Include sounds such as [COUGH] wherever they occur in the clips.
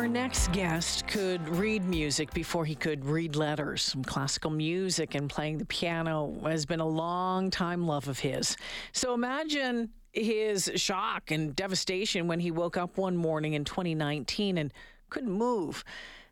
Our next guest could read music before he could read letters. Some classical music and playing the piano has been a long time love of his. So imagine his shock and devastation when he woke up one morning in 2019 and couldn't move.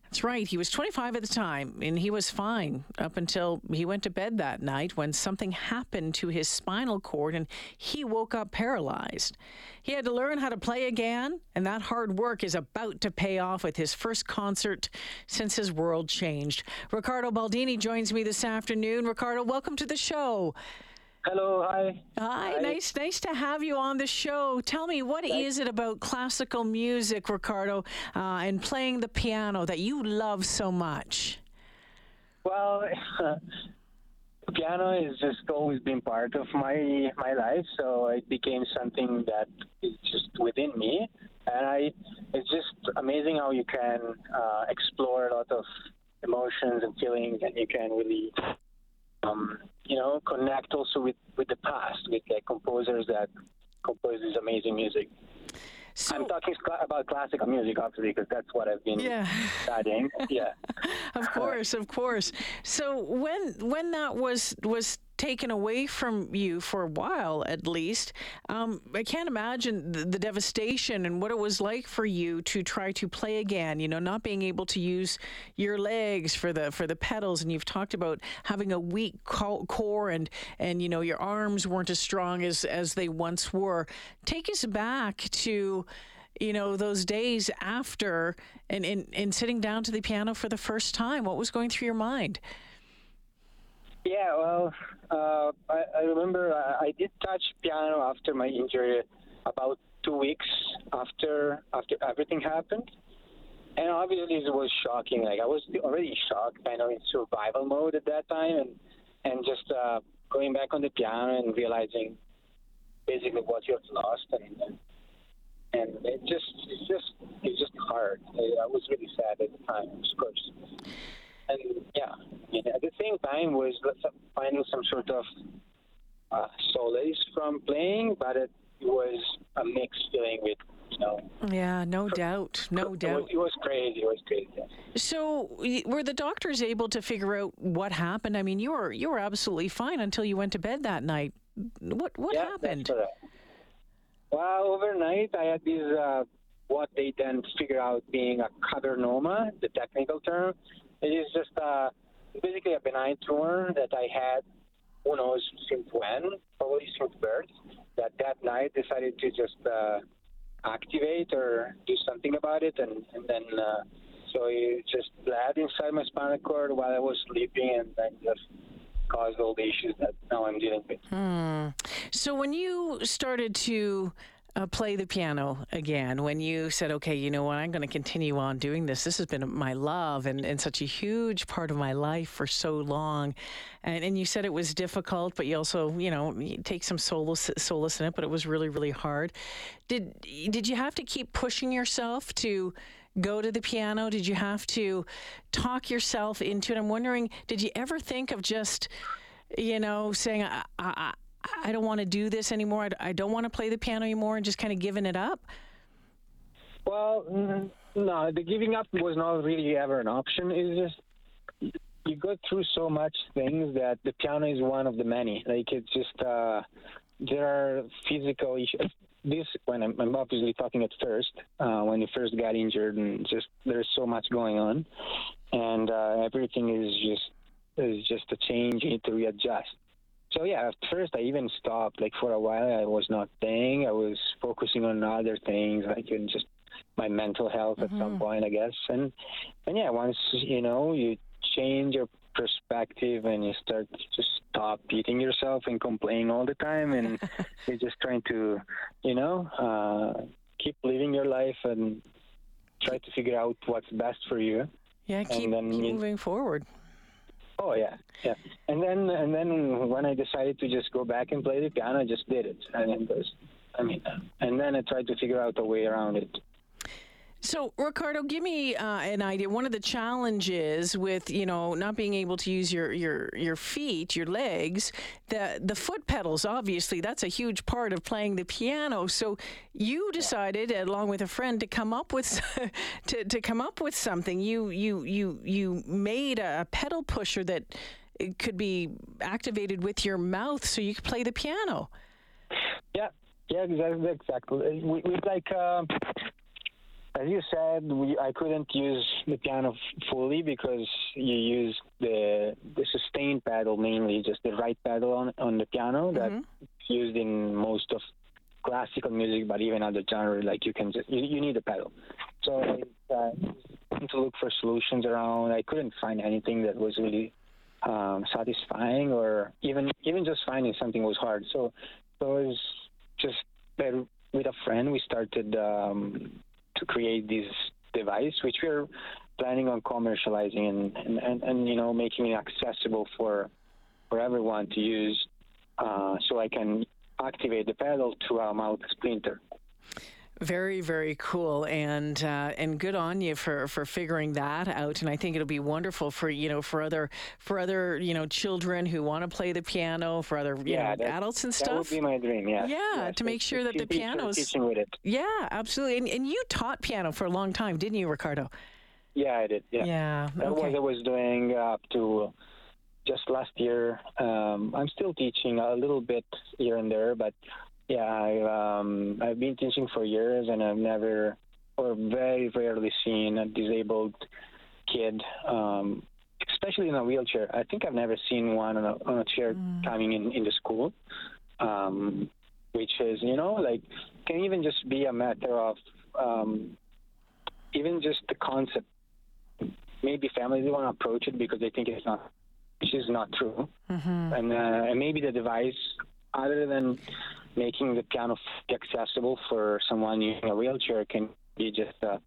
That's right. He was 25 at the time, and he was fine up until he went to bed that night when something happened to his spinal cord and he woke up paralyzed. He had to learn how to play again, and that hard work is about to pay off with his first concert since his world changed. Ricardo Baldini joins me this afternoon. Ricardo, welcome to the show. Hello, hi. Hi, hi. nice, nice to have you on the show. Tell me, what Thanks. is it about classical music, Ricardo, uh, and playing the piano that you love so much? Well, [LAUGHS] piano has just always been part of my my life, so it became something that is just within me, and I. It's just amazing how you can uh, explore a lot of emotions and feelings, and you can really um, you know, connect also with, with the past, with the composers that compose this amazing music. So, I'm talking about classical music, obviously, because that's what I've been yeah. studying. Yeah, [LAUGHS] of course, of course. So when when that was was taken away from you for a while, at least. Um, I can't imagine the, the, devastation and what it was like for you to try to play again. You know, not being able to use your legs for the for the pedals, and you've talked about having a weak core and and you know your arms weren't as strong as as they once were. Take us back to you know those days after and, in, and sitting down to the piano for the first time what was going through your mind yeah, well, uh, I, I, remember I, I, did touch piano after my injury about two weeks after after everything happened, and obviously it was shocking. Like I was already shocked, kind of in survival mode at that time, and and just uh, going back on the piano and realizing basically what you have lost, and and, and it just it's just it's just hard. I, I was really sad at the time, of course and yeah, at the same time was finding some sort of uh, solace from playing, but it was a mixed feeling with you know. Yeah, no doubt, no doubt. Was, it was crazy. It was crazy. So, were the doctors able to figure out what happened? I mean, you were you were absolutely fine until you went to bed that night. What what yeah, happened? Well, overnight I had these uh, what they then figure out being a cavernoma, the technical term. It is just uh, basically a benign tumor that I had, who knows since when, probably since birth, that that night decided to just uh, activate or do something about it. And, and then, uh, so it just bled inside my spinal cord while I was sleeping and then just caused all the issues that now I'm dealing with. Hmm. So when you started to uh, play the piano again when you said, okay, you know what, I'm going to continue on doing this. This has been my love and, and such a huge part of my life for so long. And, and you said it was difficult, but you also, you know, take some solace, solace in it, but it was really, really hard. Did, did you have to keep pushing yourself to go to the piano? Did you have to talk yourself into it? I'm wondering, did you ever think of just, you know, saying, I, I, I don't want to do this anymore. I don't want to play the piano anymore and just kind of giving it up? Well, no, the giving up was not really ever an option. It's just you go through so much things that the piano is one of the many. Like it's just uh, there are physical issues. This when I'm, I'm obviously talking at first uh, when you first got injured and just there's so much going on, and uh, everything is just is just a change. You need to readjust so yeah, at first I even stopped. Like for a while, I was not playing. I was focusing on other things, like even just my mental health mm-hmm. at some mm-hmm. point, I guess. And and yeah, once you know you change your perspective and you start to just stop beating yourself and complaining all the time, and [LAUGHS] you're just trying to, you know, uh, keep living your life and try to figure out what's best for you. Yeah, keep, keep moving forward. Oh yeah, yeah. And then and then when I decided to just go back and play the piano, I just did it. And it was, I mean, and then I tried to figure out a way around it. So, Ricardo, give me uh, an idea. One of the challenges with you know not being able to use your your your feet, your legs, the the foot pedals. Obviously, that's a huge part of playing the piano. So, you decided, along with a friend, to come up with [LAUGHS] to, to come up with something. You you you you made a pedal pusher that could be activated with your mouth, so you could play the piano. Yeah, yeah, exactly. Exactly. We, we like. Uh, as you said, we, I couldn't use the piano fully because you use the the sustain pedal mainly, just the right pedal on on the piano Mm-hmm. that's used in most of classical music, but even other genre, like you can just you, you need a pedal. So I uh, to look for solutions around. I couldn't find anything that was really um, satisfying, or even even just finding something was hard. So so it was just that with a friend we started. Um, to create this device, which we're planning on commercializing and, and, and, and you know making it accessible for for everyone to use, uh, so I can activate the pedal through our mouth splinter. Very, very cool, and uh, and good on you for, for figuring that out. And I think it'll be wonderful for you know for other for other you know children who want to play the piano, for other you Yeah, know adults and stuff. That would be my dream. Yeah. Yeah, to make sure that the piano is- teaching with it. yeah, absolutely. And, and you taught piano for a long time, didn't you, Ricardo? Yeah, I did. Yeah. Yeah. That was Okay. I was doing up to just last year. Um, I'm still teaching a little bit here and there, but yeah, I, um, I've been teaching for years, and I've never or very rarely seen a disabled kid, um, especially in a wheelchair. I think I've never seen one on a, on a chair coming in in the school. Um, which is, you know, like can even just be a matter of um, even just the concept maybe families don't want to approach it because they think it's not which is not true Mm-hmm. and, uh, and maybe the device other than making the piano accessible for someone using a wheelchair can be just a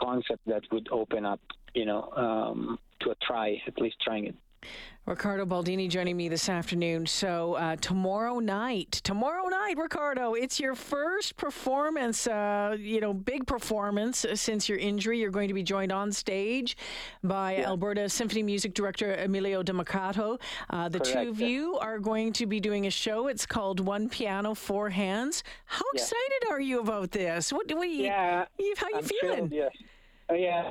concept that would open up you know um, to a try at least trying it Ricardo Baldini joining me this afternoon. So uh, tomorrow night, tomorrow night, Ricardo, it's your first performance. Uh, you know, big performance since your injury. You're going to be joined on stage by Alberta Symphony Music Director Emilio Democrato. Uh, the two of you are going to be doing a show. It's called One Piano, Four Hands. How Yeah. excited are you about this? What, do we? yeah How you I'm feeling? thrilled, yes oh, yeah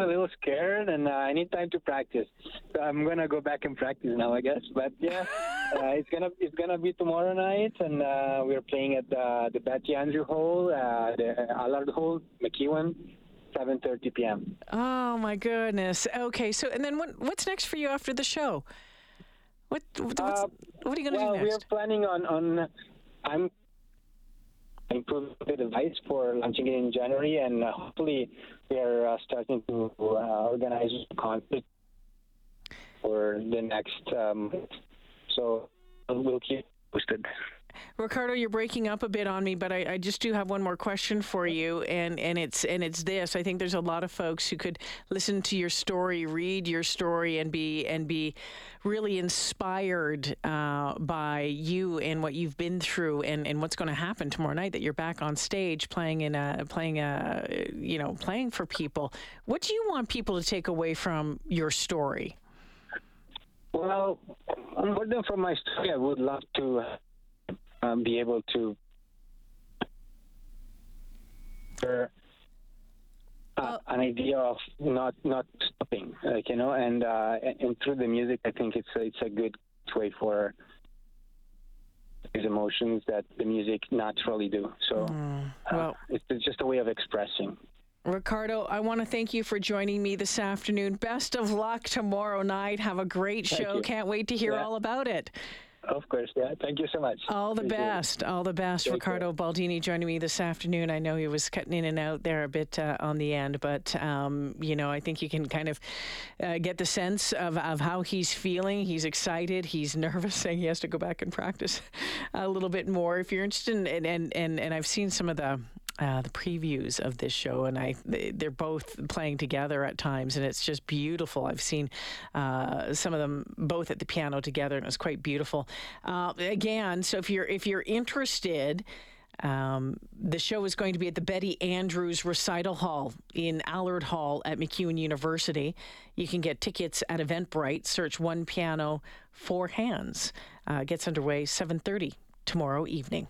a little scared and uh, I need time to practice. So I'm gonna go back and practice now, I guess. But yeah, [LAUGHS] uh, it's gonna it's gonna be tomorrow night, and uh, we're playing at uh, the Betty Andrew Hall, uh, the Allard Hall, MacEwan, 7:30 p.m. Oh my goodness. Okay, so and then what, what's next for you after the show? What what's, Uh, what are you going to Well, do we're planning on on I'm improving the device for launching it in January, and uh, hopefully we are uh, starting to uh, organize for the next. Um, so we'll keep posted. Ricardo, you're breaking up a bit on me, but I, I just do have one more question for you, and, and it's and it's this. I think there's a lot of folks who could listen to your story, read your story, and be and be really inspired uh, by you and what you've been through, and, and what's going to happen tomorrow night. That you're back on stage playing in a playing a you know playing for people. What do you want people to take away from your story? Well, than from my story, I would love to um, be able to. Uh, Oh. an idea of not not stopping, like you know, and uh, and, through the music, I think it's a, it's a good way for these emotions that the music naturally do. So uh, well- it's, it's just a way of expressing. Ricardo, I want to thank you for joining me this afternoon. Best of luck tomorrow night. Have a great show. Can't wait to hear Yeah. all about it. Of course, yeah. Thank you so much. All the Appreciate it. best. All the best. Take Ricardo Baldini joining me this afternoon. I know he was cutting in and out there a bit uh, on the end, but, um, you know, I think you can kind of uh, get the sense of, of how he's feeling. He's excited. He's [LAUGHS] nervous, saying he has to go back and practice [LAUGHS] a little bit more. If you're interested in, and, and, and, and I've seen some of the, uh, the previews of this show, and I they're both playing together at times, and it's just beautiful. I've seen uh, some of them both at the piano together, and it was quite beautiful. Uh, again, so if you're if you're interested. Um, the show is going to be at the Betty Andrews Recital Hall in Allard Hall at MacEwan University. You can get tickets at Eventbrite. Search One Piano, Four Hands. Uh, gets underway 7:30 tomorrow evening.